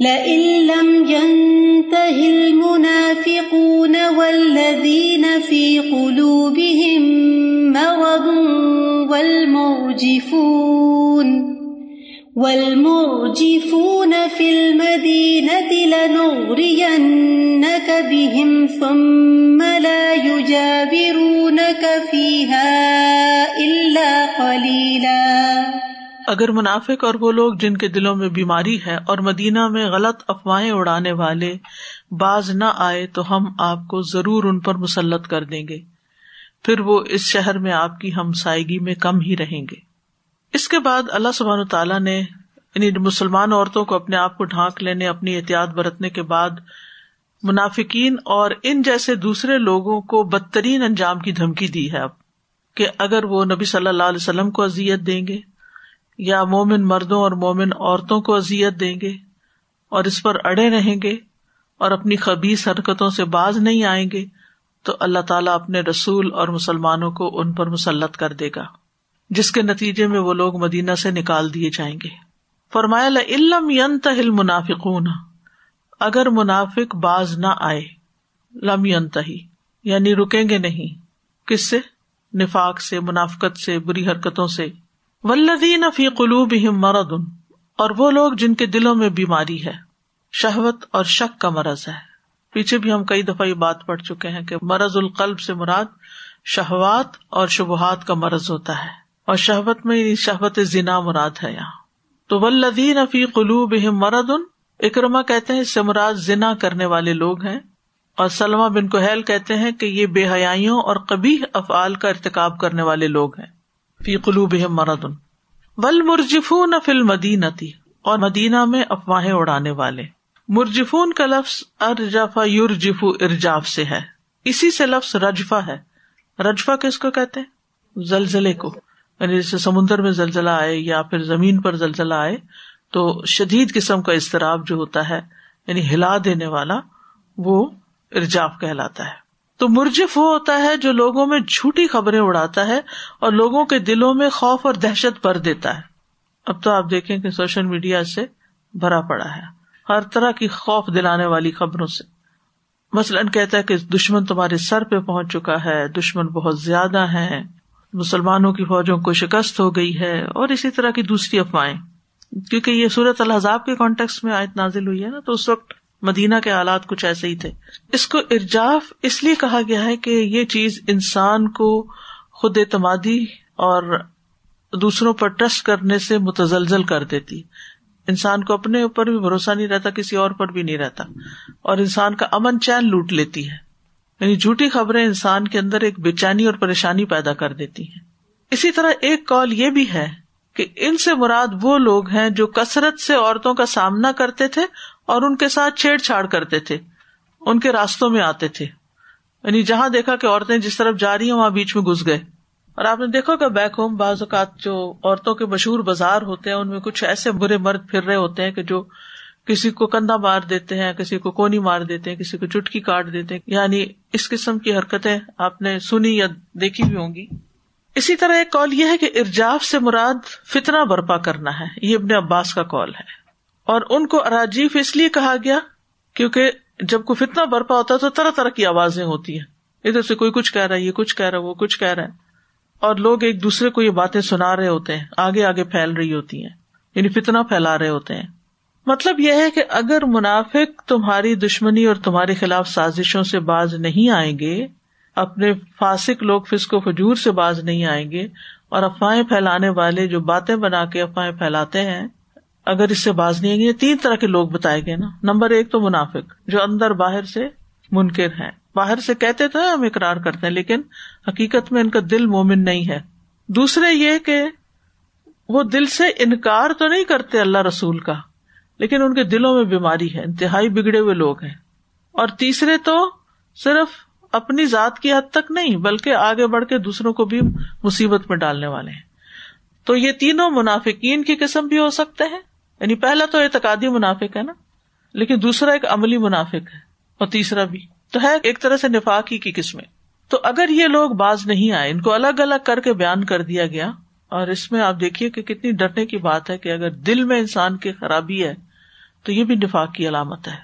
لئن لم ينته المنافقون والذين في قلوبهم مرض والمرجفون والمرجفون في المدينة لنغرينك بهم ثم لا يجابرونك فيها اگر منافق اور وہ لوگ جن کے دلوں میں بیماری ہے اور مدینہ میں غلط افواہیں اڑانے والے باز نہ آئے تو ہم آپ کو ضرور ان پر مسلط کر دیں گے۔ پھر وہ اس شہر میں آپ کی ہمسائیگی میں کم ہی رہیں گے۔ اس کے بعد اللہ سبحان تعالیٰ نے یعنی مسلمان عورتوں کو اپنے آپ کو ڈھانک لینے، اپنی احتیاط برتنے کے بعد منافقین اور ان جیسے دوسرے لوگوں کو بدترین انجام کی دھمکی دی ہے اب کہ اگر وہ نبی صلی اللہ علیہ وسلم کو اذیت دیں گے۔ یا مومن مردوں اور مومن عورتوں کو اذیت دیں گے اور اس پر اڑے رہیں گے اور اپنی خبیص حرکتوں سے باز نہیں آئیں گے، تو اللہ تعالیٰ اپنے رسول اور مسلمانوں کو ان پر مسلط کر دے گا، جس کے نتیجے میں وہ لوگ مدینہ سے نکال دیے جائیں گے۔ فرمایا علم ین تہل منافقون اگر منافق باز نہ آئے، لم ینتہی یعنی رکیں گے نہیں، کس سے؟ نفاق سے، منافقت سے، بری حرکتوں سے۔ ولدین فی قلوب مرد اور وہ لوگ جن کے دلوں میں بیماری ہے، شہوت اور شک کا مرض ہے۔ پیچھے بھی ہم کئی دفعہ یہ بات پڑھ چکے ہیں کہ مرض القلب سے مراد شہوات اور شبہات کا مرض ہوتا ہے، اور شہبت میں یعنی شہبت ذنا مراد ہے یہاں۔ تو ولدین فی قلوب مرد ان اکرما کہتے ہیں اس سے مراد ذنا کرنے والے لوگ ہیں، اور سلما بن کوہیل کہتے ہیں کہ یہ بے حیاں اور کبھی افعال کا ارتقاب کرنے والے لوگ ہیں۔ فی قلوب مرد ان ول مرجفون فل مدینتی اور مدینہ میں افواہیں اڑانے والے. مرجفون کا لفظ ارجفا یورجف ارجاف سے ہے. اسی سے لفظ رجفا ہے. رجفا کس کو کہتے ہیں؟ زلزلے کو. یعنی جیسے سمندر میں زلزلہ آئے یا پھر زمین پر زلزلہ آئے تو شدید قسم کا اضطراب جو ہوتا ہے یعنی ہلا دینے والا، وہ ارجاف کہلاتا ہے. تو مرجف وہ ہوتا ہے جو لوگوں میں جھوٹی خبریں اڑاتا ہے اور لوگوں کے دلوں میں خوف اور دہشت بھر دیتا ہے۔ اب تو آپ دیکھیں کہ سوشل میڈیا سے بھرا پڑا ہے، ہر طرح کی خوف دلانے والی خبروں سے۔ مثلاً کہتا ہے کہ دشمن تمہارے سر پہ پہنچ چکا ہے، دشمن بہت زیادہ ہے مسلمانوں کی فوجوں کو شکست ہو گئی ہے اور اسی طرح کی دوسری افواہیں۔ کیونکہ یہ سورت الحضاب کے کانٹیکس میں آیت نازل ہوئی ہے نا، تو اس وقت مدینہ کے حالات کچھ ایسے ہی تھے۔ اس کو ارجاف اس لیے کہا گیا ہے کہ یہ چیز انسان کو خود اعتمادی اور دوسروں پر ٹرسٹ کرنے سے متزلزل کر دیتی۔ انسان کو اپنے اوپر بھی بھروسہ نہیں رہتا، کسی اور پر بھی نہیں رہتا۔ اور انسان کا امن چین لوٹ لیتی ہے۔ یعنی جھوٹی خبریں انسان کے اندر ایک بے چینی اور پریشانی پیدا کر دیتی ہیں۔ اسی طرح ایک کال یہ بھی ہے کہ ان سے مراد وہ لوگ ہیں جو کثرت سے عورتوں کا سامنا کرتے تھے اور ان کے ساتھ چھیڑ چھاڑ کرتے تھے۔ ان کے راستوں میں آتے تھے۔ یعنی جہاں دیکھا کہ عورتیں جس طرف جا رہی ہیں، وہاں بیچ میں گھس گئے۔ اور آپ نے دیکھا کہ بیک ہوم بعض اوقات جو عورتوں کے مشہور بازار ہوتے ہیں، ان میں کچھ ایسے برے مرد پھر رہے ہوتے ہیں کہ جو کسی کو کندھا مار دیتے ہیں، کسی کو کونی مار دیتے ہیں، کسی کو چٹکی کاٹ دیتے ہیں۔ یعنی اس قسم کی حرکتیں آپ نے سنی یا دیکھی بھی ہوں گی۔ اسی طرح ایک کال یہ ہے کہ ارجاف سے مراد فتنا برپا کرنا ہے۔ یہ ابن عباس کا کال ہے۔ اور ان کو اراجیف اس لیے کہا گیا کیونکہ جب کوئی فتنا برپا ہوتا ہے تو طرح طرح کی آوازیں ہوتی ہیں۔ ادھر سے کوئی کچھ کہہ رہا ہے، یہ کچھ کہہ رہا ہے، وہ کچھ کہہ رہا ہے۔ اور لوگ ایک دوسرے کو یہ باتیں سنا رہے ہوتے ہیں، آگے آگے پھیل رہی ہوتی ہیں یعنی فتنا پھیلا رہے ہوتے ہیں۔ مطلب یہ ہے کہ اگر منافق تمہاری دشمنی اور تمہارے خلاف سازشوں سے باز نہیں آئیں گے، اپنے فاسک لوگ فسق و فجور سے باز نہیں آئیں گے، اور افواہیں پھیلانے والے جو باتیں بنا کے افواہیں پھیلاتے ہیں اگر اس سے باز نہیں آئیں گے تین طرح کے لوگ بتائے گئے نا۔ نمبر ایک تو منافق، جو اندر باہر سے منکر ہے باہر سے کہتے تو ہم اقرار کرتے ہیں، لیکن حقیقت میں ان کا دل مومن نہیں ہے۔ دوسرے یہ کہ وہ دل سے انکار تو نہیں کرتے اللہ رسول کا، لیکن ان کے دلوں میں بیماری ہے، انتہائی بگڑے ہوئے لوگ ہیں۔ اور تیسرے تو صرف اپنی ذات کی حد تک نہیں، بلکہ آگے بڑھ کے دوسروں کو بھی مصیبت میں ڈالنے والے ہیں۔ تو یہ تینوں منافقین کی قسم بھی ہو سکتے ہیں یعنی پہلا تو اعتقادی منافق ہے نا، لیکن دوسرا ایک عملی منافق ہے، اور تیسرا بھی۔ تو ہے ایک طرح سے نفاق ہی کی قسمیں۔ تو اگر یہ لوگ باز نہیں آئے، ان کو الگ الگ کر کے بیان کر دیا گیا، اور اس میں آپ دیکھیے کہ کتنی ڈرنے کی بات ہے کہ اگر دل میں انسان کی خرابی ہے، تو یہ بھی نفاق کی علامت ہے۔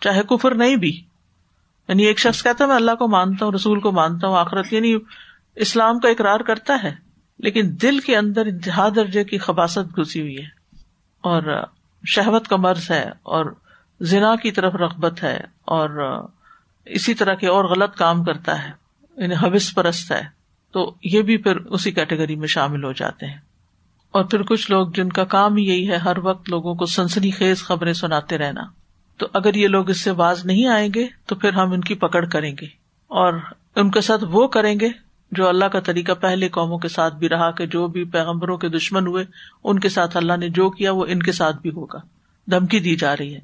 چاہے کفر نہیں بھی۔ یعنی ایک شخص کہتا ہے، میں اللہ کو مانتا ہوں، رسول کو مانتا ہوں، آخرت یعنی اسلام کا اقرار کرتا ہے، لیکن دل کے اندر انتہا درجے کی خباست گھسی ہوئی ہے۔ اور شہوت کا مرض ہے اور زنا کی طرف رغبت ہے اور اسی طرح کے اور غلط کام کرتا ہے یعنی حوث پرست ہے، تو یہ بھی پھر اسی کیٹیگری میں شامل ہو جاتے ہیں۔ اور پھر کچھ لوگ جن کا کام ہی یہی ہے ہر وقت لوگوں کو سنسنی خیز خبریں سناتے رہنا۔ تو اگر یہ لوگ اس سے باز نہیں آئیں گے، تو پھر ہم ان کی پکڑ کریں گے۔ اور ان کے ساتھ وہ کریں گے جو اللہ کا طریقہ پہلے قوموں کے ساتھ بھی رہا کہ جو بھی پیغمبروں کے دشمن ہوئے، ان کے ساتھ اللہ نے جو کیا، وہ ان کے ساتھ بھی ہوگا۔ دھمکی دی جا رہی ہے۔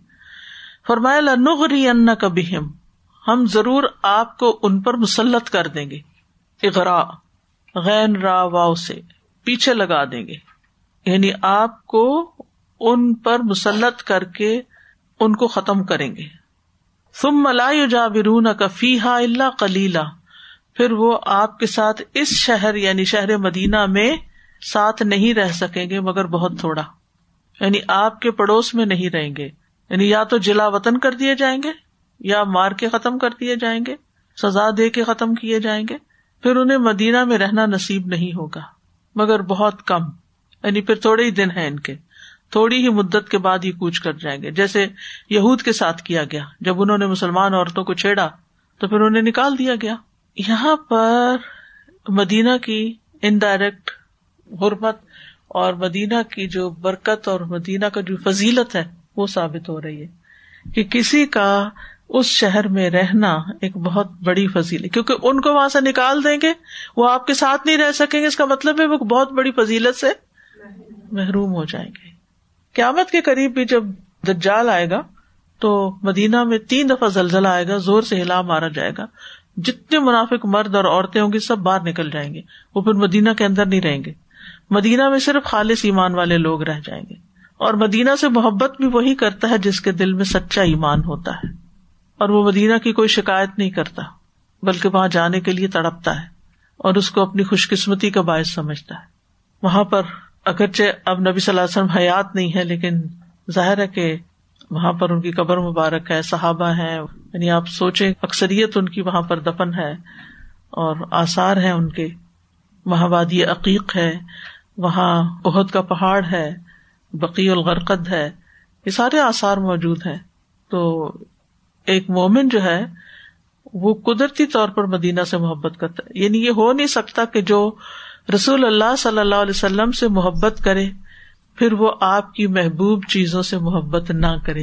فرمایا نغری ان کبھی ہم ضرور آپ کو ان پر مسلط کر دیں گے۔ اغرا غین را واؤ سے پیچھے لگا دیں گے۔ یعنی آپ کو ان پر مسلط کر کے ان کو ختم کریں گے۔ تم ملا جا برون کا فیحا اللہ کلیلہ پھر وہ آپ کے ساتھ اس شہر یعنی شہر مدینہ میں ساتھ نہیں رہ سکیں گے مگر بہت تھوڑا۔ یعنی آپ کے پڑوس میں نہیں رہیں گے۔ یعنی یا تو جلا وطن کر دیے جائیں گے یا مار کے ختم کر دیے جائیں گے، سزا دے کے ختم کیے جائیں گے۔ پھر انہیں مدینہ میں رہنا نصیب نہیں ہوگا، مگر بہت کم۔ یعنی پھر تھوڑے ہی دن ہیں ان کے۔ تھوڑی ہی مدت کے بعد ہی کوچ کر جائیں گے۔ جیسے یہود کے ساتھ کیا گیا، جب انہوں نے مسلمان عورتوں کو چھیڑا تو پھر انہیں نکال دیا گیا۔ یہاں پر مدینہ کی انڈائریکٹ غربت اور مدینہ کی جو برکت اور مدینہ کا جو فضیلت ہے وہ ثابت ہو رہی ہے کہ کسی کا اس شہر میں رہنا ایک بہت بڑی فضیلت کیونکہ ان کو وہاں سے نکال دیں گے، وہ آپ کے ساتھ نہیں رہ سکیں گے، اس کا مطلب ہے وہ بہت بڑی فضیلت سے محروم ہو جائیں گے۔ قیامت کے قریب بھی جب دجال آئے گا تو مدینہ میں تین دفعہ زلزلہ آئے گا، زور سے ہلا مارا جائے گا۔ جتنے منافق مرد اور عورتیں ہوں گی سب باہر نکل جائیں گے۔ وہ پھر مدینہ کے اندر نہیں رہیں گے۔ مدینہ میں صرف خالص ایمان والے لوگ رہ جائیں گے۔ اور مدینہ سے محبت بھی وہی کرتا ہے جس کے دل میں سچا ایمان ہوتا ہے۔ اور وہ مدینہ کی کوئی شکایت نہیں کرتا، بلکہ وہاں جانے کے لیے تڑپتا ہے اور اس کو اپنی خوش قسمتی کا باعث سمجھتا ہے۔ وہاں پر اگرچہ اب نبی صلی اللہ علیہ وسلم حیات نہیں ہے لیکن ظاہر ہے کہ وہاں پر ان کی قبر مبارک ہے، صحابہ ہے یعنی آپ سوچیں اکثریت ان کی وہاں پر دفن ہے اور آثار ہے ان کے۔ وہاں وادی عقیق ہے، وہاں عہد کا پہاڑ ہے بقی الغرقد ہے، یہ سارے آثار موجود ہیں۔ تو ایک مومن جو ہے، وہ قدرتی طور پر مدینہ سے محبت کرتا ہے۔ یعنی یہ ہو نہیں سکتا کہ جو رسول اللہ صلی اللہ علیہ وسلم سے محبت کرے۔ پھر وہ آپ کی محبوب چیزوں سے محبت نہ کرے۔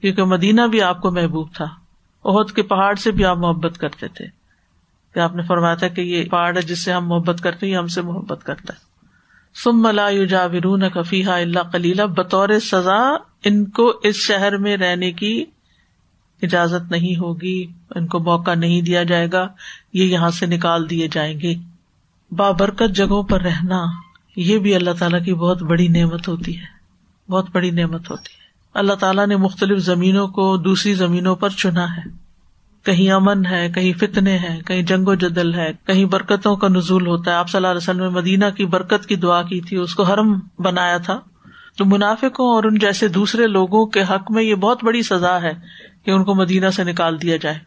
کیونکہ مدینہ بھی آپ کو محبوب تھا۔ عہد کے پہاڑ سے بھی آپ محبت کرتے تھے۔ کہ آپ نے فرمایا تھا کہ یہ پہاڑ ہے جس سے ہم محبت کرتے ہیں ہم سے محبت کرتا ہے۔ سم ملا یوجا ورون کفیحہ اللہ کلیلہ بطور سزا ان کو اس شہر میں رہنے کی اجازت نہیں ہوگی، ان کو موقع نہیں دیا جائے گا، یہ یہاں سے نکال دیے جائیں گے۔ بابرکت جگہوں پر رہنا۔ یہ بھی اللہ تعالیٰ کی بہت بڑی نعمت ہوتی ہے۔ بہت بڑی نعمت ہوتی ہے۔ اللہ تعالیٰ نے مختلف زمینوں کو دوسری زمینوں پر چنا ہے۔ کہیں امن ہے، کہیں فتنے ہیں، کہیں جنگ و جدل ہے، کہیں برکتوں کا نزول ہوتا ہے۔ آپ صلی اللہ علیہ وسلم نے مدینہ کی برکت کی دعا کی تھی، اس کو حرم بنایا تھا۔ تو منافقوں اور ان جیسے دوسرے لوگوں کے حق میں یہ بہت بڑی سزا ہے کہ ان کو مدینہ سے نکال دیا جائے۔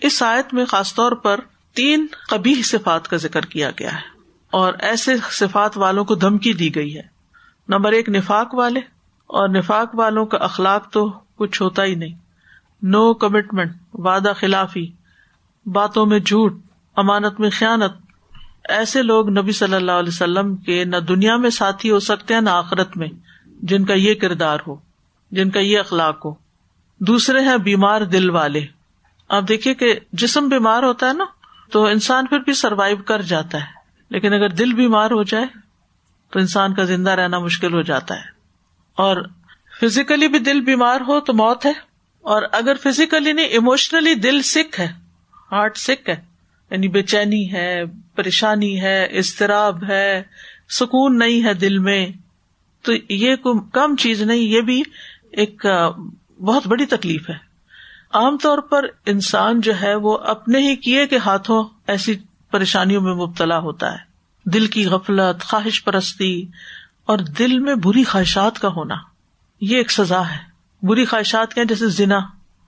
اس آیت میں خاص طور پر تین کبھی صفات کا ذکر کیا گیا ہے۔ اور ایسے صفات والوں کو دھمکی دی گئی ہے۔ نمبر ایک، نفاق والے، اور نفاق والوں کا اخلاق تو کچھ ہوتا ہی نہیں۔ نو کمٹمنٹ وعدہ خلافی، باتوں میں جھوٹ، امانت میں خیانت۔ ایسے لوگ نبی صلی اللہ علیہ وسلم کے نہ دنیا میں ساتھی ہو سکتے ہیں، نہ آخرت میں، جن کا یہ کردار ہو، جن کا یہ اخلاق ہو۔ دوسرے ہیں بیمار دل والے۔ آپ دیکھیے کہ جسم بیمار ہوتا ہے نا، تو انسان پھر بھی سروائو کر جاتا ہے۔ لیکن اگر دل بیمار ہو جائے تو انسان کا زندہ رہنا مشکل ہو جاتا ہے۔ اور فزیکلی بھی دل بیمار ہو تو موت ہے۔ اور اگر فزیکلی نہیں اموشنلی دل سکھ ہے، ہارٹ سکھ ہے یعنی بے چینی ہے، پریشانی ہے، اضطراب ہے، سکون نہیں ہے دل میں، تو یہ کوئی کم چیز نہیں، یہ بھی ایک بہت بڑی تکلیف ہے۔ عام طور پر انسان جو ہے وہ اپنے ہی کیے کے ہاتھوں ایسی پریشانیوں میں مبتلا ہوتا ہے۔ دل کی غفلت، خواہش پرستی اور دل میں بری خواہشات کا ہونا، یہ ایک سزا ہے۔ بری خواہشات کیا جیسے زنا،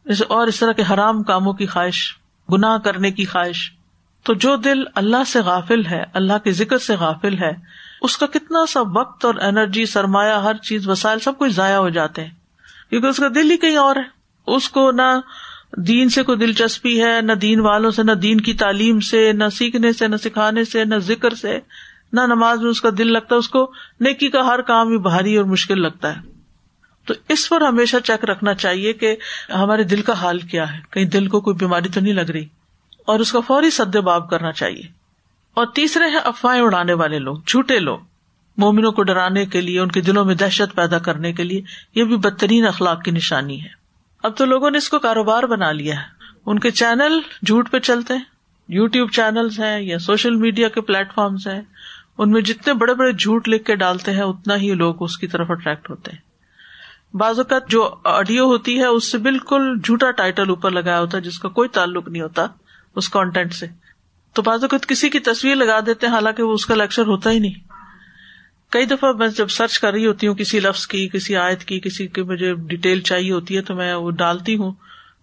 جیسے اور اس طرح کے حرام کاموں کی خواہش، گناہ کرنے کی خواہش۔ تو جو دل اللہ سے غافل ہے، اللہ کے ذکر سے غافل ہے، اس کا کتنا سا وقت اور انرجی، سرمایہ، ہر چیز، وسائل، سب کچھ ضائع ہو جاتے ہیں۔ کیونکہ اس کا دل ہی کہیں اور ہے۔ اس کو نہ دین سے کوئی دلچسپی ہے، نہ دین والوں سے، نہ دین کی تعلیم سے، نہ سیکھنے سے، نہ سکھانے سے، نہ ذکر سے، نہ نماز میں اس کا دل لگتا ہے، اس کو نیکی کا ہر کام بھی بھاری اور مشکل لگتا ہے۔ تو اس پر ہمیشہ چیک رکھنا چاہیے کہ ہمارے دل کا حال کیا ہے۔ کہیں دل کو کوئی بیماری تو نہیں لگ رہی؟ اور اس کا فوری سد باب کرنا چاہیے۔ اور تیسرے ہیں، افواہیں اڑانے والے لوگ، جھوٹے لوگ۔ مومنوں کو ڈرانے کے لیے، ان کے دلوں میں دہشت پیدا کرنے کے لیے، یہ بھی بدترین اخلاق کی نشانی ہے۔ اب تو لوگوں نے اس کو کاروبار بنا لیا ہے۔ ان کے چینل جھوٹ پہ چلتے ہیں۔ یو ٹیوب چینلس ہیں یا سوشل میڈیا کے پلیٹ فارمس ہیں۔ ان میں جتنے بڑے بڑے جھوٹ لکھ کے ڈالتے ہیں، اتنا ہی لوگ اس کی طرف اٹریکٹ ہوتے ہیں۔ بعض اوقات جو آڈیو ہوتی ہے، اس سے بالکل جھوٹا ٹائٹل اوپر لگایا ہوتا ہے، جس کا کوئی تعلق نہیں ہوتا اس کانٹینٹ سے۔ تو بعض اوقات کسی کی تصویر لگا دیتے ہیں، حالانکہ وہ اس کا لیکچر ہوتا ہی نہیں۔ کئی دفعہ میں جب سرچ کر رہی ہوتی ہوں کسی لفظ کی، کسی آیت کی، کسی کی مجھے ڈیٹیل چاہیے ہوتی ہے تو میں وہ ڈالتی ہوں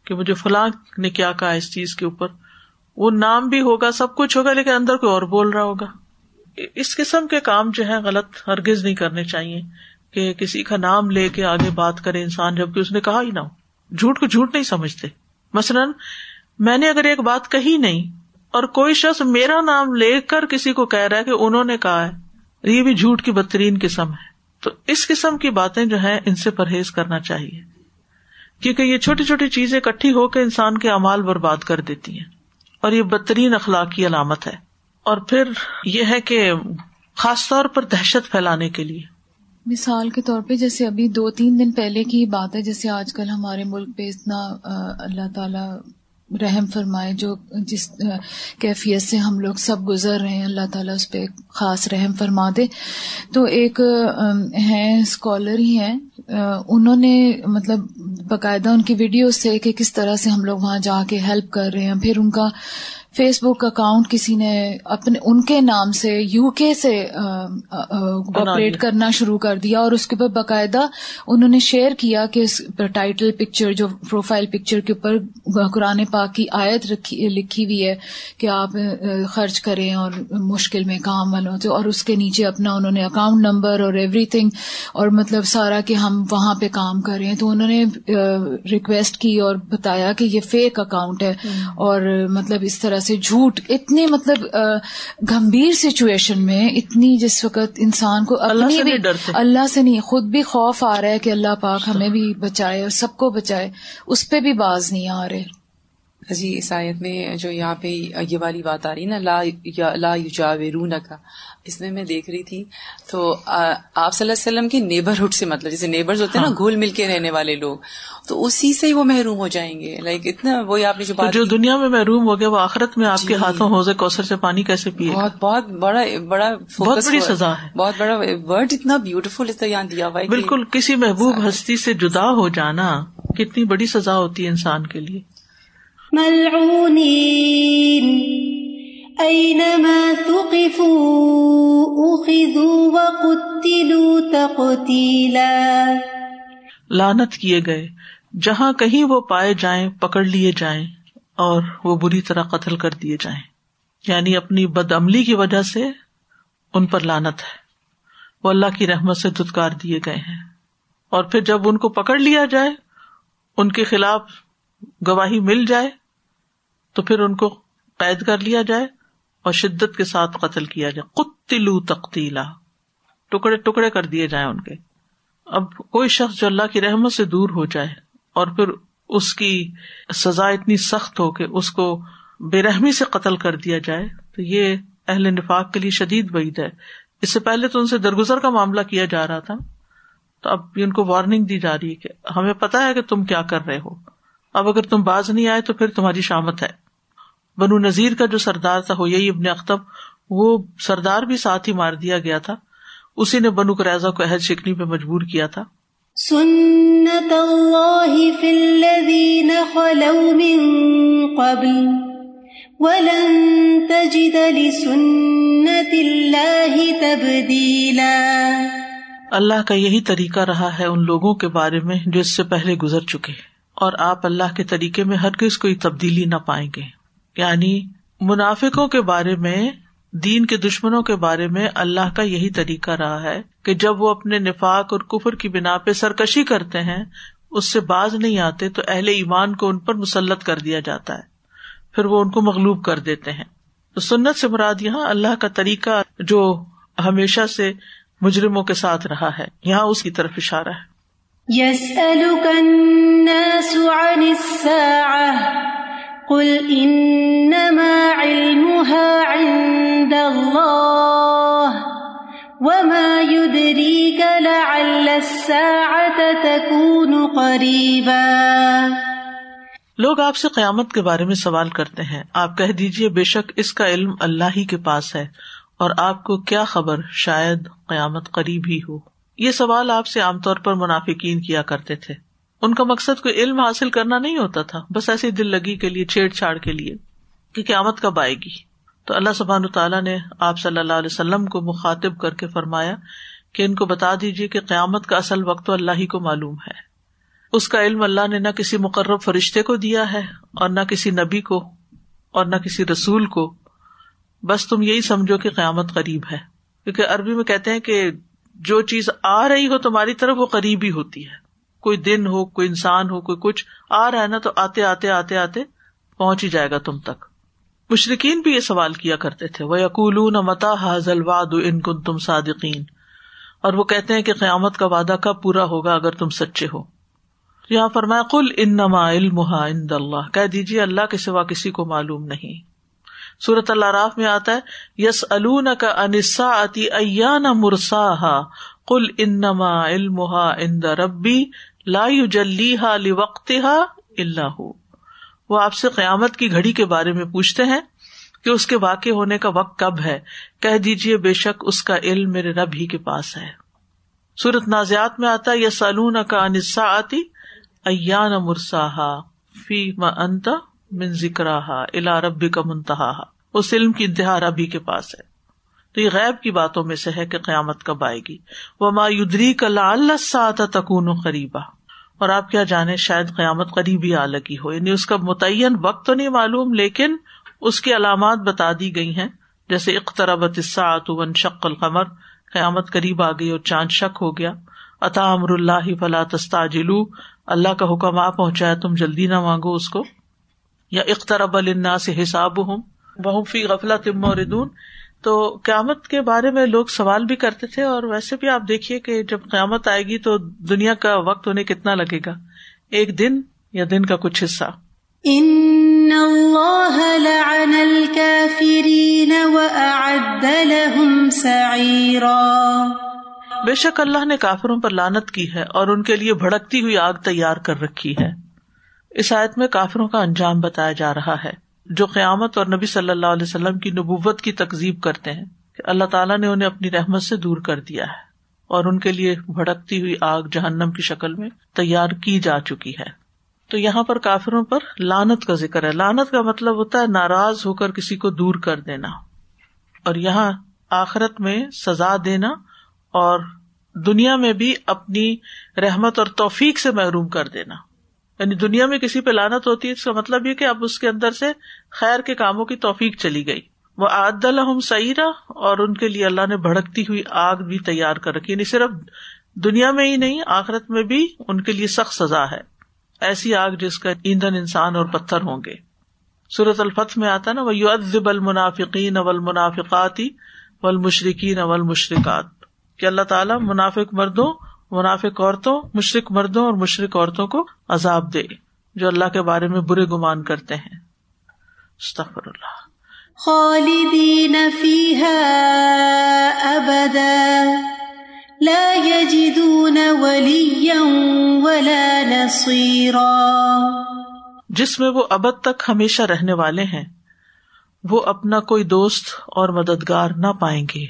کہ مجھے فلاں نے کیا کہا اس چیز کے اوپر۔ وہ نام بھی ہوگا، سب کچھ ہوگا، لیکن اندر کوئی اور بول رہا ہوگا۔ اس قسم کے کام جو ہے غلط ہرگز نہیں کرنے چاہیے کہ کسی کا نام لے کے آگے بات کرے انسان، جبکہ اس نے کہا ہی نہ ہو۔ جھوٹ کو جھوٹ نہیں سمجھتے۔ مثلاً، میں نے اگر ایک بات کہی نہیں اور کوئی شخص میرا نام لے کر کسی کو کہہ رہا ہے کہ انہوں نے کہا ہے یہ بھی جھوٹ کی بدترین قسم ہے۔ تو اس قسم کی باتیں جو ہے ان سے پرہیز کرنا چاہیے۔ کیونکہ یہ چھوٹی چھوٹی چیزیں اکٹھی ہو کے انسان کے امال برباد کر دیتی ہیں۔ اور یہ بدترین اخلاق کی علامت ہے۔ اور پھر یہ ہے کہ خاص طور پر دہشت پھیلانے کے لیے۔ مثال کے طور پہ، جیسے ابھی دو تین دن پہلے کی بات ہے، جیسے آج کل ہمارے ملک پہ اتنا اللہ تعالی رحم فرمائے، جو جس کیفیت سے ہم لوگ سب گزر رہے ہیں، اللہ تعالیٰ اس پہ خاص رحم فرما دے۔ تو ایک ہیں اسکالر ہی ہیں۔ انہوں نے مطلب باقاعدہ ان کی ویڈیو سے کہ کس طرح سے ہم لوگ وہاں جا کے ہیلپ کر رہے ہیں۔ پھر ان کا فیس بک اکاؤنٹ کسی نے اپنے ان کے نام سے یو کے سے آپریٹ کرنا شروع کر دیا اور اس کے اوپر باقاعدہ انہوں نے شیئر کیا کہ ٹائٹل پکچر جو پروفائل پکچر کے اوپر قرآن پاک کی آیت لکھی ہوئی ہے کہ آپ خرچ کریں اور مشکل میں کام والوں سے۔ اور اس کے نیچے اپنا انہوں نے اکاؤنٹ نمبر اور ایوری تھنگ اور مطلب سارا کہ ہم وہاں پہ کام کر رہے ہیں۔ تو انہوں نے ریکویسٹ کی اور بتایا کہ یہ فیک اکاؤنٹ ہے اور مطلب اس طرح سے جھوٹ اتنی مطلب گمبھیر سچویشن میں اتنی جس وقت انسان کو اللہ سے اللہ سے نہیں خود بھی خوف آ رہا ہے کہ اللہ پاک ہمیں بھی بچائے اور سب کو بچائے۔ اس پہ بھی باز نہیں آ رہے۔ جی اس آیت میں جو یہاں پہ یہ والی بات آ رہی نا لا لا یجاورون کا اس میں میں دیکھ رہی تھی تو آپ صلی اللہ علیہ وسلم کی نیبرہڈ سے مطلب جیسے نیبرز ہوتے ہیں نا ہاں۔ گھل مل کے رہنے والے لوگ تو اسی سے ہی وہ محروم ہو جائیں گے۔ لائک اتنا وہی آپ نے جو بات جو دنیا میں محروم ہو گیا وہ آخرت میں آپ کے جی۔ ہاتھوں حوض کوثر سے پانی کیسے پیے؟ بہت بہت بڑا بڑا بہت بڑی سزا ہے۔ بہت بڑا ورڈ اتنا بیوٹیفل اس طرح یہاں دیا ہوا ہے بالکل کسی محبوب ہستی سے جدا ہو جانا کتنی بڑی سزا ہوتی ہے انسان کے لیے۔ ملعونين أينما ثقفوا أخذوا وقتلوا تقتيلا لانت کیے گئے۔ جہاں کہیں وہ پائے جائیں، پکڑ لیے جائیں اور وہ بری طرح قتل کر دیے جائیں۔ یعنی اپنی بد عملی کی وجہ سے ان پر لانت ہے۔ وہ اللہ کی رحمت سے دھتکار دیے گئے ہیں۔ اور پھر جب ان کو پکڑ لیا جائے، ان کے خلاف گواہی مل جائے، تو پھر ان کو قید کر لیا جائے۔ اور شدت کے ساتھ قتل کیا جائے۔ قتلو تختیلا ٹکڑے ٹکڑے کر دیے جائیں ان کے۔ اب کوئی شخص جو اللہ کی رحمت سے دور ہو جائے اور پھر اس کی سزا اتنی سخت ہو کہ اس کو بے رحمی سے قتل کر دیا جائے، تو یہ اہل نفاق کے لیے شدید بعید ہے۔ اس سے پہلے تو ان سے درگزر کا معاملہ کیا جا رہا تھا۔ تو اب ان کو وارننگ دی جا رہی ہے کہ ہمیں پتا ہے کہ تم کیا کر رہے ہو۔ اب اگر تم باز نہیں آئے تو پھر تمہاری شامت ہے۔ بنو نذیر کا جو سردار تھا ہو یہی ابن اختب وہ سردار بھی ساتھ ہی مار دیا گیا تھا۔ اسی نے بنو کریزا کو عہد شکنی پہ مجبور کیا تھا۔ سنت اللہ فی الذین خلو من قبل ولن تجد لسنت اللہ تبدیلا۔ اللہ کا یہی طریقہ رہا ہے ان لوگوں کے بارے میں جو اس سے پہلے گزر چکے اور آپ اللہ کے طریقے میں ہر کس کوئی تبدیلی نہ پائیں گے۔ یعنی منافقوں کے بارے میں، دین کے دشمنوں کے بارے میں اللہ کا یہی طریقہ رہا ہے کہ جب وہ اپنے نفاق اور کفر کی بنا پہ سرکشی کرتے ہیں، اس سے باز نہیں آتے تو اہل ایمان کو ان پر مسلط کر دیا جاتا ہے، پھر وہ ان کو مغلوب کر دیتے ہیں۔ تو سنت سے مراد یہاں اللہ کا طریقہ جو ہمیشہ سے مجرموں کے ساتھ رہا ہے، یہاں اس کی طرف اشارہ ہے۔ قل انما علمها عند الله وما يدريك لعل الساعة تكون قريبا لوگ آپ سے قیامت کے بارے میں سوال کرتے ہیں۔ آپ کہہ دیجیے بے شک اس کا علم اللہ ہی کے پاس ہے اور آپ کو کیا خبر؟ شاید قیامت قریب ہی ہو۔ یہ سوال آپ سے عام طور پر منافقین کیا کرتے تھے۔ ان کا مقصد کوئی علم حاصل کرنا نہیں ہوتا تھا، بس ایسی دل لگی کے لیے، چھیڑ چھاڑ کے لیے کہ قیامت کب آئے گی۔ تو اللہ سبحان تعالیٰ نے آپ صلی اللہ علیہ وسلم کو مخاطب کر کے فرمایا کہ ان کو بتا دیجیے کہ قیامت کا اصل وقت تو اللہ ہی کو معلوم ہے۔ اس کا علم اللہ نے نہ کسی مقرر فرشتے کو دیا ہے اور نہ کسی نبی کو اور نہ کسی رسول کو۔ بس تم یہی سمجھو کہ قیامت قریب ہے۔ کیونکہ عربی میں کہتے ہیں کہ جو چیز آ رہی ہو تمہاری طرف وہ قریب ہی ہوتی ہے۔ کوئی دن ہو، کوئی انسان ہو، کوئی کچھ آ رہا ہے نا تو آتے آتے آتے آتے پہنچ ہی جائے گا تم تک۔ مشرقین بھی یہ سوال کیا کرتے تھے وہ یقول متا حاضل واد ان کن تم صادقین اور وہ کہتے ہیں کہ قیامت کا وعدہ کب پورا ہوگا اگر تم سچے ہو۔ یہاں فرمایا کل ان نما علم اللہ کہہ دیجیے اللہ کے سوا کسی کو معلوم نہیں۔ سورت اللہ راف میں آتا ہے یس الون کا انسا اتی ایا مرسا کل انما علم ربی لا جلی ہا وقت ہا اللہ وہ آپ سے قیامت کی گھڑی کے بارے میں پوچھتے ہیں کہ اس کے واقع ہونے کا وقت کب ہے۔ کہہ دیجیے بے شک اس کا علم میرے رب ہی کے پاس ہے۔ سورت نازیات میں آتا ہے سلون کا انسا آتی ایان مرسا فی انت من ذکر الا ربی کا منتہا اس علم کی انتہا ربی کے پاس ہے۔ تو یہ غیب کی باتوں میں سے ہے کہ قیامت کب آئے گی۔ وہ مایودری کا لال سات تکون قریبا۔ اور آپ کیا جانے شاید قیامت قریبی آ لگی ہو۔ یعنی اس کا متعین وقت تو نہیں معلوم، لیکن اس کی علامات بتا دی گئی ہیں۔ جیسے اختربت ون شق القمر، قیامت قریب آ گئی اور چاند شک ہو گیا۔ عطا امر اللہ فلا تستاجلو اللہ کا حکم آ پہنچایا، تم جلدی نہ مانگو اس کو۔ یا اخترب النا سے حساب ہوں بہم فی غفلا تم تو قیامت کے بارے میں لوگ سوال بھی کرتے تھے اور ویسے بھی آپ دیکھیے کہ جب قیامت آئے گی تو دنیا کا وقت انہیں کتنا لگے گا؟ ایک دن یا دن کا کچھ حصہ؟ بے شک اللہ نے کافروں پر لانت کی ہے اور ان کے لیے بھڑکتی ہوئی آگ تیار کر رکھی ہے۔ اس آیت میں کافروں کا انجام بتایا جا رہا ہے۔ جو قیامت اور نبی صلی اللہ علیہ وسلم کی نبوت کی تقزیب کرتے ہیں کہ اللہ تعالیٰ نے انہیں اپنی رحمت سے دور کر دیا ہے اور ان کے لیے بھڑکتی ہوئی آگ جہنم کی شکل میں تیار کی جا چکی ہے۔ تو یہاں پر کافروں پر لانت کا ذکر ہے۔ لانت کا مطلب ہوتا ہے ناراض ہو کر کسی کو دور کر دینا اور یہاں آخرت میں سزا دینا اور دنیا میں بھی اپنی رحمت اور توفیق سے محروم کر دینا۔ یعنی دنیا میں کسی پہ لانت ہوتی ہے، اس کا مطلب یہ کہ اب اس کے اندر سے خیر کے کاموں کی توفیق چلی گئی۔ وہ عاد الحم سعیرہ اور ان کے لیے اللہ نے بھڑکتی ہوئی آگ بھی تیار کر رکھی۔ یعنی صرف دنیا میں ہی نہیں، آخرت میں بھی ان کے لیے سخت سزا ہے۔ ایسی آگ جس کا ایندھن انسان اور پتھر ہوں گے۔ سورت الفت میں آتا نا وہ یو ادب المنافقین اول منافقاتی ول مشرقین اول مشرقات کہ اللہ تعالیٰ منافق مردوں منافق عورتوں مشرق مردوں اور مشرق عورتوں کو عذاب دے جو اللہ کے بارے میں برے گمان کرتے ہیں۔ اللہ۔ خالدین لا يجدون وليا ولا نصيرا جس میں وہ ابد تک ہمیشہ رہنے والے ہیں وہ اپنا کوئی دوست اور مددگار نہ پائیں گے۔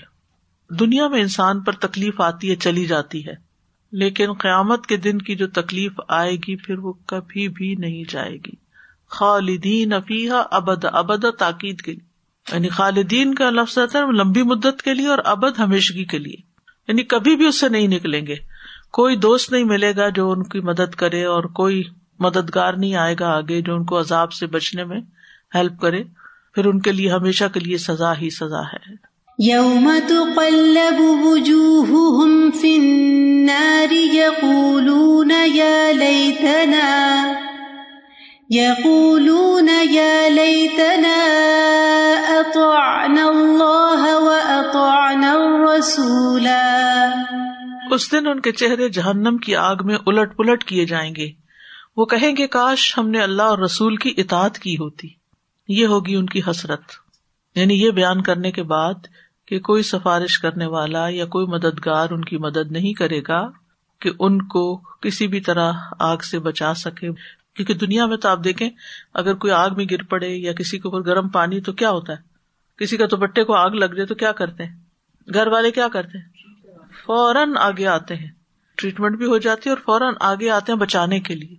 دنیا میں انسان پر تکلیف آتی ہے چلی جاتی ہے۔ لیکن قیامت کے دن کی جو تکلیف آئے گی، پھر وہ کبھی بھی نہیں جائے گی۔ خالدین افیہ ابد ابد تاکید کے لیے۔ یعنی خالدین کا لفظ ہے لمبی مدت کے لیے اور ابد ہمیشگی کے لیے۔ یعنی کبھی بھی اس سے نہیں نکلیں گے۔ کوئی دوست نہیں ملے گا جو ان کی مدد کرے اور کوئی مددگار نہیں آئے گا آگے جو ان کو عذاب سے بچنے میں ہیلپ کرے۔ پھر ان کے لیے، ہمیشہ کے لیے سزا ہی سزا ہے۔ یوم تقلب وجوہهم فی النار یقولون یا لیتنا یقولون یا لیتنا اطعنا اللہ و اطعنا الرسولا اس دن ان کے چہرے جہنم کی آگ میں الٹ پلٹ کیے جائیں گے۔ وہ کہیں گے، کاش ہم نے اللہ اور رسول کی اطاعت کی ہوتی۔ یہ ہوگی ان کی حسرت۔ یعنی یہ بیان کرنے کے بعد کہ کوئی سفارش کرنے والا یا کوئی مددگار ان کی مدد نہیں کرے گا کہ ان کو کسی بھی طرح آگ سے بچا سکے۔ کیونکہ دنیا میں تو آپ دیکھیں، اگر کوئی آگ میں گر پڑے یا کسی کے اوپر گرم پانی تو کیا ہوتا ہے؟ کسی کا تو بٹے کو آگ لگ جائے تو کیا کرتے ہیں؟ گھر والے کیا کرتے ہیں؟ فوراً آگے آتے ہیں۔ ٹریٹمنٹ بھی ہو جاتی ہے اور فوراً آگے آتے ہیں بچانے کے لیے۔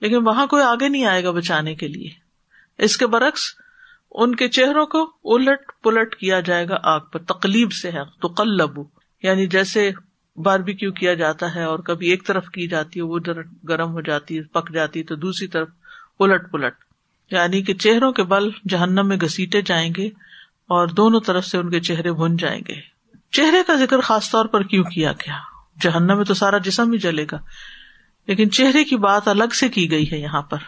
لیکن وہاں کوئی آگے نہیں آئے گا بچانے کے لیے۔ اس کے برعکس ان کے چہروں کو الٹ پلٹ کیا جائے گا آگ پر تکلیف سے ہے تو کلبو یعنی جیسے باربیکیو کیا جاتا ہے اور کبھی ایک طرف کی جاتی ہے، وہ گرم ہو جاتی ہے، پک جاتی ہے، تو دوسری طرف الٹ پلٹ۔ یعنی کہ چہروں کے بل جہنم میں گسیٹے جائیں گے اور دونوں طرف سے ان کے چہرے بن جائیں گے۔ چہرے کا ذکر خاص طور پر کیوں کیا گیا؟ جہنم میں تو سارا جسم ہی جلے گا، لیکن چہرے کی بات الگ سے کی گئی ہے یہاں پر۔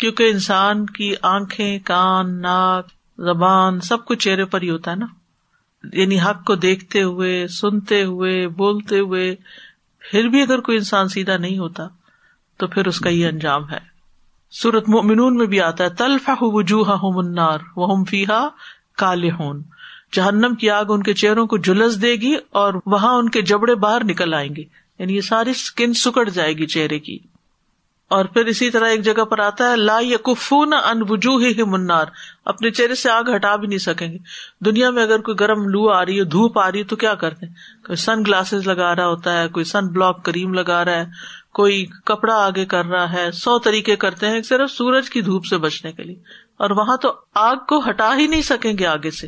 کیونکہ انسان کی آنکھیں، کان، ناک، زبان سب کچھ چہرے پر ہی ہوتا ہے نا۔ یعنی حق کو دیکھتے ہوئے، سنتے ہوئے، بولتے ہوئے پھر بھی اگر کوئی انسان سیدھا نہیں ہوتا تو پھر اس کا یہ انجام ہے۔ سورت مومنون میں بھی آتا ہے تلفا وجوہ منار وہ فیحا کالے ہون جہنم کی آگ ان کے چہروں کو جلس دے گی اور وہاں ان کے جبڑے باہر نکل آئیں گے۔ یعنی یہ ساری اسکن سکڑ جائے گی چہرے کی۔ اور پھر اسی طرح ایک جگہ پر آتا ہے، لا یقفون ان وجوہ ہی منار اپنے چہرے سے آگ ہٹا بھی نہیں سکیں گے۔ دنیا میں اگر کوئی گرم لو آ رہی ہے، دھوپ آ رہی ہے، تو کیا کرتے ہیں؟ کوئی سن گلاسز لگا رہا ہوتا ہے، کوئی سن بلاک کریم لگا رہا ہے، کوئی کپڑا آگے کر رہا ہے۔ سو طریقے کرتے ہیں صرف سورج کی دھوپ سے بچنے کے لیے۔ اور وہاں تو آگ کو ہٹا ہی نہیں سکیں گے آگے سے۔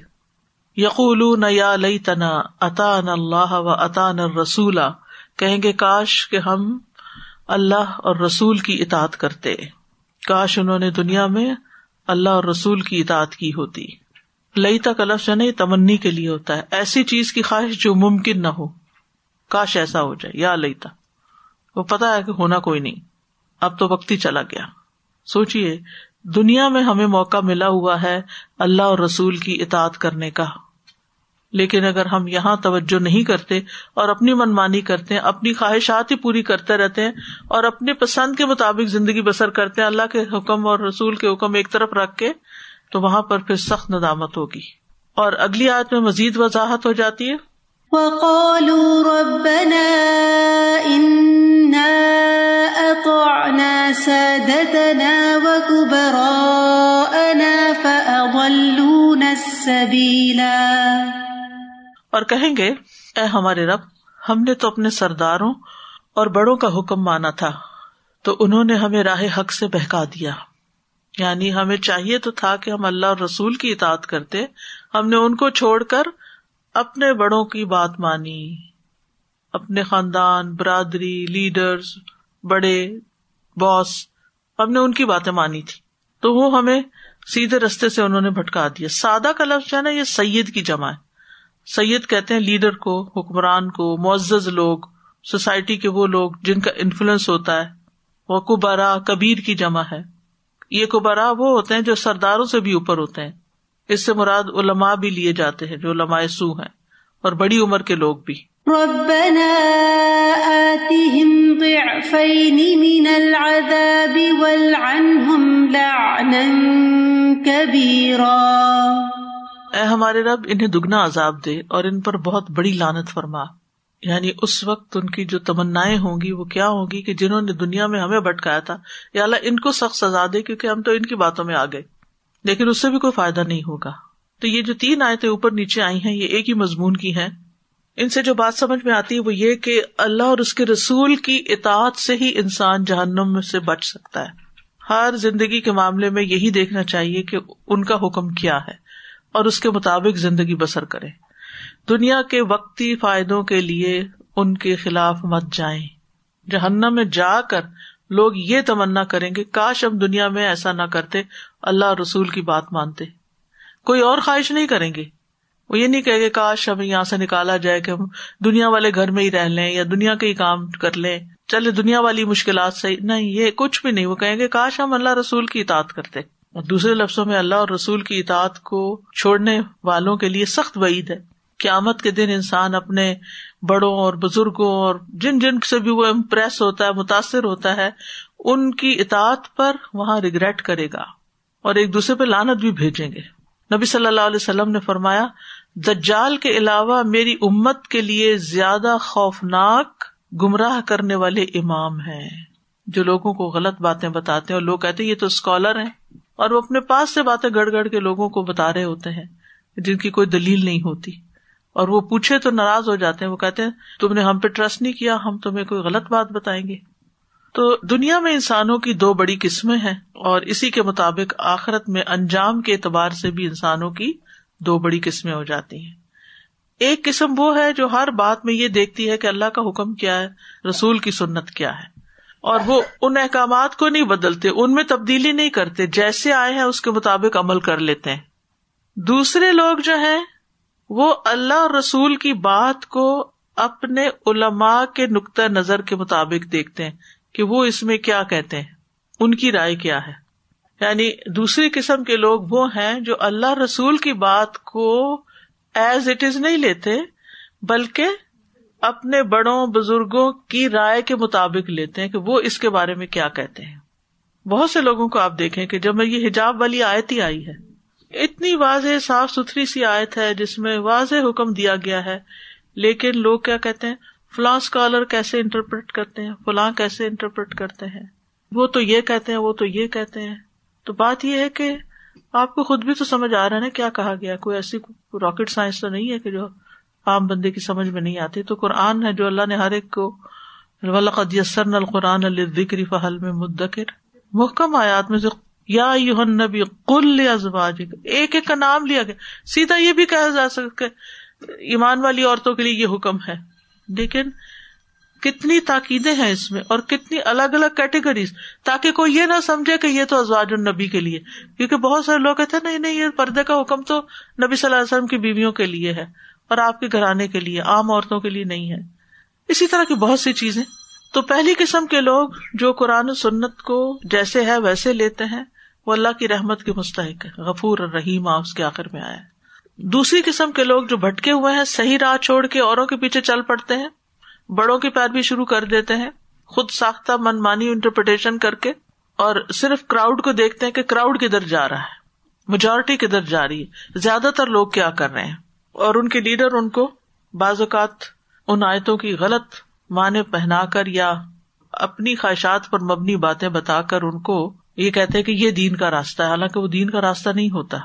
یقول یا لئی تنا اطان اللہ و اطان رسولا کہیں گے، کاش کہ ہم اللہ اور رسول کی اطاعت کرتے۔ کاش انہوں نے دنیا میں اللہ اور رسول کی اطاعت کی ہوتی۔ لئی تک الف نہیں تمنی کے لیے ہوتا ہے۔ ایسی چیز کی خواہش جو ممکن نہ ہو۔ کاش ایسا ہو جائے۔ یا لئیتا وہ پتا ہے کہ ہونا کوئی نہیں۔ اب تو وقت ہی چلا گیا۔ سوچیے دنیا میں ہمیں موقع ملا ہوا ہے اللہ اور رسول کی اطاعت کرنے کا۔ لیکن اگر ہم یہاں توجہ نہیں کرتے اور اپنی منمانی کرتے ہیں، اپنی خواہشات ہی پوری کرتے رہتے ہیں اور اپنی پسند کے مطابق زندگی بسر کرتے ہیں، اللہ کے حکم اور رسول کے حکم ایک طرف رکھ کے، تو وہاں پر پھر سخت ندامت ہوگی۔ اور اگلی آیت میں مزید وضاحت ہو جاتی ہے۔ اور کہیں گے، اے ہمارے رب، ہم نے تو اپنے سرداروں اور بڑوں کا حکم مانا تھا، تو انہوں نے ہمیں راہ حق سے بہکا دیا۔ یعنی ہمیں چاہیے تو تھا کہ ہم اللہ اور رسول کی اطاعت کرتے، ہم نے ان کو چھوڑ کر اپنے بڑوں کی بات مانی۔ اپنے خاندان، برادری، لیڈرز، بڑے، باس، ہم نے ان کی باتیں مانی تھی۔ تو وہ ہمیں سیدھے رستے سے انہوں نے بھٹکا دیا۔ سادہ کا لفظ ہے نا، یہ سید کی جمع ہے۔ سید کہتے ہیں لیڈر کو، حکمران کو، معزز لوگ، سوسائٹی کے وہ لوگ جن کا انفلوئنس ہوتا ہے۔ وہ کبارا کبیر کی جمع ہے۔ یہ کبارا وہ ہوتے ہیں جو سرداروں سے بھی اوپر ہوتے ہیں۔ اس سے مراد علماء بھی لیے جاتے ہیں، جو علماء سو ہیں، اور بڑی عمر کے لوگ بھی۔ ربنا آتهم ضعفين من العذاب والعنهم لعنا كبيرا اے ہمارے رب، انہیں دگنا عذاب دے اور ان پر بہت بڑی لانت فرما۔ یعنی اس وقت ان کی جو تمنا ہوں گی، وہ کیا ہوگی کہ جنہوں نے دنیا میں ہمیں بٹکایا تھا؟ یا اللہ، ان کو سخت سزا دے کیونکہ ہم تو ان کی باتوں میں آ گئے۔ لیکن اس سے بھی کوئی فائدہ نہیں ہوگا۔ تو یہ جو تین آیتیں اوپر نیچے آئی ہیں، یہ ایک ہی مضمون کی ہیں۔ ان سے جو بات سمجھ میں آتی ہے، وہ یہ کہ اللہ اور اس کے رسول کی اطاعت سے ہی انسان جہنم سے بچ سکتا ہے۔ ہر زندگی کے معاملے میں یہی دیکھنا چاہیے کہ ان کا حکم کیا ہے۔ اور اس کے مطابق زندگی بسر کرے دنیا کے وقتی فائدوں کے لیے ان کے خلاف مت جائیں۔ جہنم میں جا کر لوگ یہ تمنا کریں گے کاش ہم دنیا میں ایسا نہ کرتے، اللہ رسول کی بات مانتے۔ کوئی اور خواہش نہیں کریں گے۔ وہ یہ نہیں کہ گے، کاش ہمیں یہاں سے نکالا جائے کہ ہم دنیا والے گھر میں ہی رہ لیں یا دنیا کے ہی کام کر لیں۔ چلے، دنیا والی مشکلات سے نہیں، یہ کچھ بھی نہیں۔ وہ کہیں گے، کاش ہم اللہ رسول کی اطاعت کرتے۔ دوسرے لفظوں میں اللہ اور رسول کی اطاعت کو چھوڑنے والوں کے لیے سخت وعید ہے۔ قیامت کے دن انسان اپنے بڑوں اور بزرگوں اور جن جن سے بھی وہ امپریس ہوتا ہے، متاثر ہوتا ہے، ان کی اطاعت پر وہاں ریگریٹ کرے گا۔ اور ایک دوسرے پہ لانت بھی بھیجیں گے۔ نبی صلی اللہ علیہ وسلم نے فرمایا، دجال کے علاوہ میری امت کے لیے زیادہ خوفناک گمراہ کرنے والے امام ہیں۔ جو لوگوں کو غلط باتیں بتاتے ہیں اور لوگ کہتے ہیں، یہ تو اسکالر ہیں۔ اور وہ اپنے پاس سے باتیں گڑ گڑ کے لوگوں کو بتا رہے ہوتے ہیں جن کی کوئی دلیل نہیں ہوتی اور وہ پوچھے تو ناراض ہو جاتے ہیں وہ کہتے ہیں، تم نے ہم پہ ٹرسٹ نہیں کیا، ہم تمہیں کوئی غلط بات بتائیں گے۔ تو دنیا میں انسانوں کی دو بڑی قسمیں ہیں اور اسی کے مطابق آخرت میں انجام کے اعتبار سے بھی انسانوں کی دو بڑی قسمیں ہو جاتی ہیں۔ ایک قسم وہ ہے جو ہر بات میں یہ دیکھتی ہے کہ اللہ کا حکم کیا ہے، رسول کی سنت کیا ہے۔ اور وہ ان احکامات کو نہیں بدلتے، ان میں تبدیلی نہیں کرتے، جیسے آئے ہیں اس کے مطابق عمل کر لیتے ہیں۔ دوسرے لوگ جو ہیں، وہ اللہ اور رسول کی بات کو اپنے علماء کے نقطۂ نظر کے مطابق دیکھتے ہیں کہ وہ اس میں کیا کہتے ہیں، ان کی رائے کیا ہے۔ یعنی دوسری قسم کے لوگ وہ ہیں جو اللہ رسول کی بات کو ایز اٹ از نہیں لیتے، بلکہ اپنے بڑوں بزرگوں کی رائے کے مطابق لیتے ہیں کہ وہ اس کے بارے میں کیا کہتے ہیں۔ بہت سے لوگوں کو آپ دیکھیں کہ جب میں یہ حجاب والی آیت ہی آئی ہے، اتنی واضح صاف ستھری سی آیت ہے جس میں واضح حکم دیا گیا ہے، لیکن لوگ کیا کہتے ہیں؟ فلاں اسکالر کیسے انٹرپریٹ کرتے ہیں؟ فلاں کیسے انٹرپریٹ کرتے ہیں؟ وہ تو یہ کہتے ہیں، وہ تو یہ کہتے ہیں۔ تو بات یہ ہے کہ آپ کو خود بھی تو سمجھ آ رہا ہے نا کیا کہا گیا، کوئی ایسی راکٹ سائنس تو نہیں ہے کہ جو عام بندے کی سمجھ میں نہیں آتی۔ تو قرآن ہے جو اللہ نے ہر ایک کو القرآن الکری فہل میں مدکر محکم آیات میں سے یا نبی کل ازواج ایک ایک کا نام لیا گیا۔ سیدھا یہ بھی کہا جا سکتا ایمان والی عورتوں کے لیے یہ حکم ہے۔ لیکن کتنی تاکیدیں ہیں اس میں اور کتنی الگ الگ کیٹیگریز تاکہ کوئی یہ نہ سمجھے کہ یہ تو ازواج النبی کے لیے۔ کیونکہ بہت سارے لوگ کہتے ہیں، نہیں نہیں، یہ پردے کا حکم تو نبی صلی اللہ علیہ وسلم کی بیویوں کے لیے ہے۔ اور آپ کے گھرانے کے لیے، عام عورتوں کے لیے نہیں ہے۔ اسی طرح کی بہت سی چیزیں۔ تو پہلی قسم کے لوگ جو قرآن سنت کو جیسے ہے ویسے لیتے ہیں، وہ اللہ کی رحمت کے مستحق ہے۔ غفور رحیم اس کے آخر میں آیا ہے دوسری قسم کے لوگ جو بھٹکے ہوئے ہیں، صحیح راہ چھوڑ کے اوروں کے پیچھے چل پڑتے ہیں، بڑوں کی پیروی شروع کر دیتے ہیں، خود ساختہ من مانی انٹرپریٹیشن کر کے، اور صرف کراؤڈ کو دیکھتے ہیں کہ کراؤڈ کدھر جا رہا ہے۔ میجورٹی کدھر جا رہی ہے۔ زیادہ تر لوگ کیا کر رہے ہیں؟ اور ان کے لیڈر ان کو بعض اوقات ان آیتوں کی غلط معنی پہنا کر یا اپنی خواہشات پر مبنی باتیں بتا کر ان کو یہ کہتے کہ یہ دین کا راستہ ہے۔ حالانکہ وہ دین کا راستہ نہیں ہوتا۔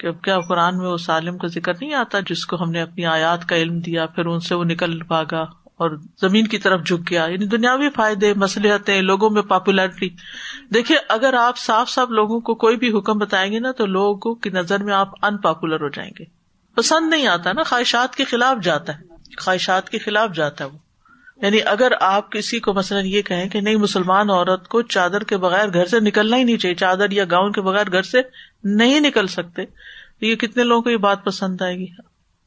کہ اب کیا قرآن میں وہ سالم کا ذکر نہیں آتا جس کو ہم نے اپنی آیات کا علم دیا، پھر ان سے وہ نکل بھاگا اور زمین کی طرف جھک گیا۔ یعنی دنیاوی فائدے مسلحتیں لوگوں میں پاپولیرٹی دیکھیے، اگر آپ صاف صاف لوگوں کو کوئی بھی حکم بتائیں گے نا تو لوگوں کی نظر میں آپ ان پاپولر ہو جائیں گے۔ پسند نہیں آتا نا، خواہشات کے خلاف جاتا ہے۔ خواہشات کے خلاف جاتا ہے وہ۔ یعنی اگر آپ کسی کو مثلاً یہ کہیں کہ نہیں، مسلمان عورت کو چادر کے بغیر گھر سے نکلنا ہی نہیں چاہیے، چادر یا گاؤن کے بغیر گھر سے نہیں نکل سکتے، تو یہ کتنے لوگوں کو یہ بات پسند آئے گی؟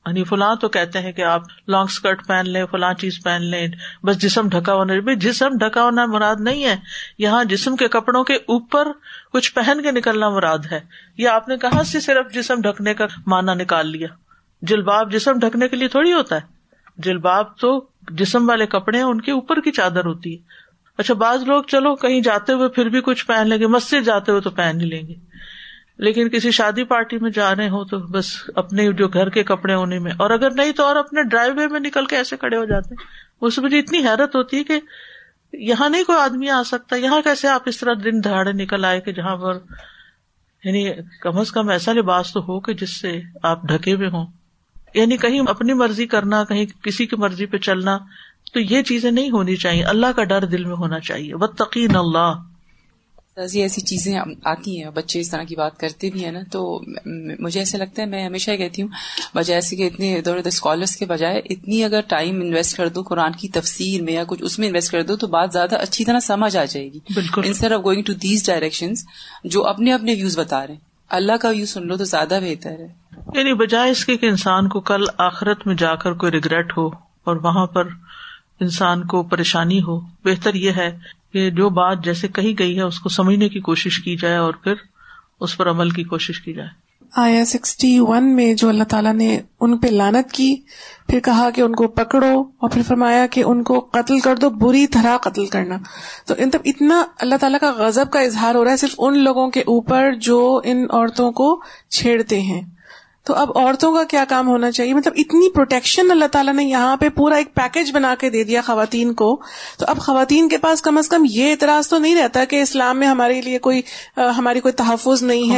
یعنی فلاں تو کہتے ہیں کہ آپ لانگ اسکرٹ پہن لیں، فلاں چیز پہن لیں، بس جسم ڈھکا ہونا جسم ڈھکا ہونا مراد نہیں ہے۔ یہاں جسم کے کپڑوں کے اوپر کچھ پہن کے نکلنا مراد ہے۔ یا آپ نے کہاں سے صرف جسم ڈھکنے کا مانا نکال لیا؟ جلباب جسم ڈھکنے کے لیے تھوڑی ہوتا ہے۔ جلباب تو جسم والے کپڑے ہیں، ان کے اوپر کی چادر ہوتی ہے۔ اچھا بعض لوگ چلو کہیں جاتے ہوئے پھر بھی کچھ پہن لیں گے، مسجد جاتے ہوئے تو پہن ہی لیں گے۔ لیکن کسی شادی پارٹی میں جا رہے ہو تو بس اپنے جو گھر کے کپڑے ہونے میں، اور اگر نہیں تو اور اپنے ڈرائیو وے میں نکل کے ایسے کھڑے ہو جاتے ہیں۔ اس مجھے اتنی حیرت ہوتی ہے کہ یہاں نہیں کوئی آدمی آ سکتا، یہاں کیسے آپ اس طرح دن دہاڑے نکل آئے کہ جہاں پر یعنی کم از کم ایسا لباس تو ہو کہ جس سے آپ ڈھکے ہوئے ہوں۔ یعنی کہیں اپنی مرضی کرنا، کہیں کسی کی مرضی پہ چلنا، تو یہ چیزیں نہیں ہونی چاہیے۔ اللہ کا ڈر دل میں ہونا چاہیے۔ بتقین اللہ ایسی ایسی چیزیں آتی ہیں بچے اس طرح کی بات کرتے بھی ہیں نا تو مجھے ایسا لگتا ہے میں ہمیشہ کہتی ہوں بجائے سے کہ اتنے ادھر ادھر اسکالرس کے بجائے اتنی اگر ٹائم انویسٹ کر دو قرآن کی تفسیر میں یا کچھ اس میں انویسٹ کر دو تو بات زیادہ اچھی طرح سمجھ آ جائے گی۔ بالکل۔ Instead of going to these direction جو اپنے اپنے ویوز بتا رہے ہیں۔ اللہ کا ویو سن لو تو زیادہ بہتر ہے۔ یعنی بجائے اس کے کہ انسان کو کل آخرت میں جا کر کوئی ریگریٹ ہو اور وہاں پر انسان کو پریشانی ہو بہتر یہ ہے کہ جو بات جیسے کہی گئی ہے، اس کو سمجھنے کی کوشش کی جائے اور پھر اس پر عمل کی کوشش کی جائے۔ آیا سکسٹی ون میں جو اللہ تعالیٰ نے ان پہ لانت کی، پھر کہا کہ ان کو پکڑو اور پھر فرمایا کہ ان کو قتل کر دو، بری طرح قتل کرنا۔ تو اتنا اللہ تعالیٰ کا غضب کا اظہار ہو رہا ہے، صرف ان لوگوں کے اوپر جو ان عورتوں کو چھیڑتے ہیں۔ تو اب عورتوں کا کیا کام ہونا چاہیے؟ مطلب اتنی پروٹیکشن اللہ تعالیٰ نے یہاں پہ پورا ایک پیکج بنا کے دے دیا خواتین کو۔ تو اب خواتین کے پاس کم از کم یہ اعتراض تو نہیں رہتا کہ اسلام میں ہمارے لیے کوئی ہماری کوئی تحفظ نہیں ہے۔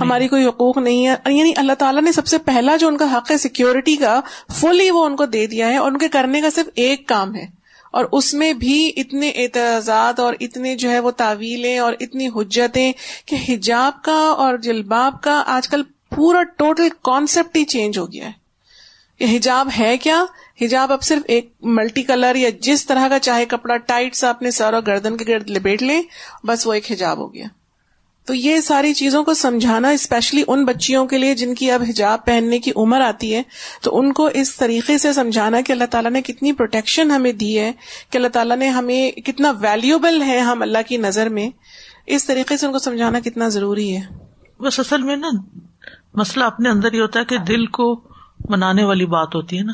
ہماری کوئی حقوق نہیں ہے۔ یعنی اللہ تعالیٰ نے سب سے پہلا جو ان کا حق ہے سیکورٹی کا فلی وہ ان کو دے دیا ہے اور ان کے کرنے کا صرف ایک کام ہے۔ اور اس میں بھی اتنے اعتراضات اور اتنے جو ہے وہ تعویلیں اور اتنی حجتیں کہ حجاب کا اور جلباب کا آج کل پورا ٹوٹل کانسیپٹ ہی چینج ہو گیا ہے۔ یہ حجاب ہے کیا؟ حجاب اب صرف ایک ملٹی کلر یا جس طرح کا چاہے کپڑا ٹائٹ سا اپنے سر اور گردن کے گرد لپیٹ لیں، بس وہ ایک حجاب ہو گیا۔ تو یہ ساری چیزوں کو سمجھانا اسپیشلی ان بچیوں کے لیے جن کی اب حجاب پہننے کی عمر آتی ہے، تو ان کو اس طریقے سے سمجھانا کہ اللہ تعالیٰ نے کتنی پروٹیکشن ہمیں دی ہے، کہ اللہ تعالیٰ نے ہمیں کتنا ویلیوبل ہے ہم اللہ کی نظر میں۔ اس طریقے سے ان کو سمجھانا کتنا ضروری ہے۔ بس اصل میں نا مسئلہ اپنے اندر ہی ہوتا ہے کہ دل کو منانے والی بات ہوتی ہے نا۔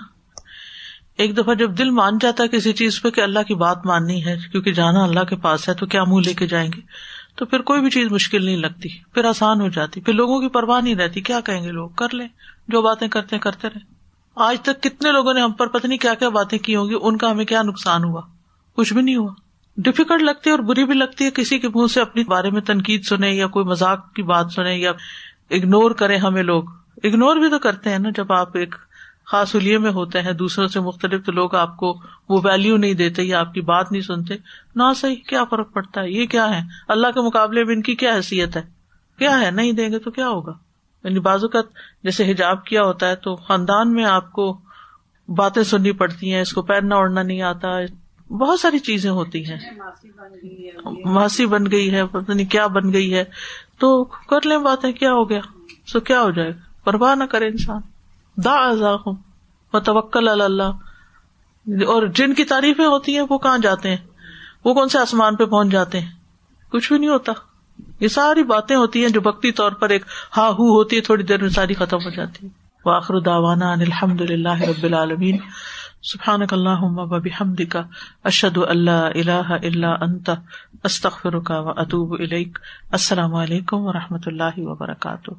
ایک دفعہ جب دل مان جاتا ہے کسی چیز پہ کہ اللہ کی بات ماننی ہے کیونکہ جانا اللہ کے پاس ہے تو کیا منہ لے کے جائیں گے؟ تو پھر کوئی بھی چیز مشکل نہیں لگتی پھر آسان ہو جاتی۔ پھر لوگوں کی پرواہ نہیں رہتی کیا کہیں گے لوگ؟ کر لیں۔ جو باتیں کرتے کرتے رہے آج تک کتنے لوگوں نے ہم پر پتہ کیا کیا باتیں کی ہوں گی ان کا ہمیں کیا نقصان ہوا؟ کچھ بھی نہیں ہوا۔ ڈفیکلٹ لگتی ہے اور بری بھی لگتی ہے کسی کے منہ سے اپنی بارے میں تنقید سنے یا کوئی مذاق کی بات سنے یا اگنور کریں ہمیں لوگ۔ اگنور بھی تو کرتے ہیں نا، جب آپ ایک خاص الیے میں ہوتے ہیں، دوسروں سے مختلف، تو لوگ آپ کو وہ ویلو نہیں دیتے یا آپ کی بات نہیں سنتے۔ نہ صحیح، کیا فرق پڑتا ہے؟ یہ کیا ہے؟ اللہ کے مقابلے میں ان کی کیا حیثیت ہے؟ کیا ہے؟ نہیں دیں گے تو کیا ہوگا؟ یعنی بازو کا جیسے حجاب کیا ہوتا ہے تو خاندان میں آپ کو باتیں سننی پڑتی ہیں، اس کو پہننا اوڑھنا نہیں آتا بہت ساری چیزیں ہوتی ہیں۔ ماسی بن گئی ہے، پتہ نہیں کیا بن گئی ہے۔ تو کر لیں باتیں، کیا ہو گیا؟ سو کیا ہو جائے؟ گا پرواہ نہ کرے انسان۔ دا توکل اللہ۔ اور جن کی تعریفیں ہوتی ہیں، وہ کہاں جاتے ہیں؟ وہ کون سے آسمان پہ پہنچ جاتے ہیں؟ کچھ بھی نہیں ہوتا۔ یہ ساری باتیں ہوتی ہیں جو بکتی طور پر ایک ہا ہو ہوتی ہے، تھوڑی دیر میں ساری ختم ہو جاتی ہے۔ واخر داوانا الحمد للہ رب العالمین۔ سبحان اللہ بحمد کا اشد اللہ اللہ اللہ انت استخر کا و اطوب السلام علیکم و رحمۃ اللہ وبرکاتہ۔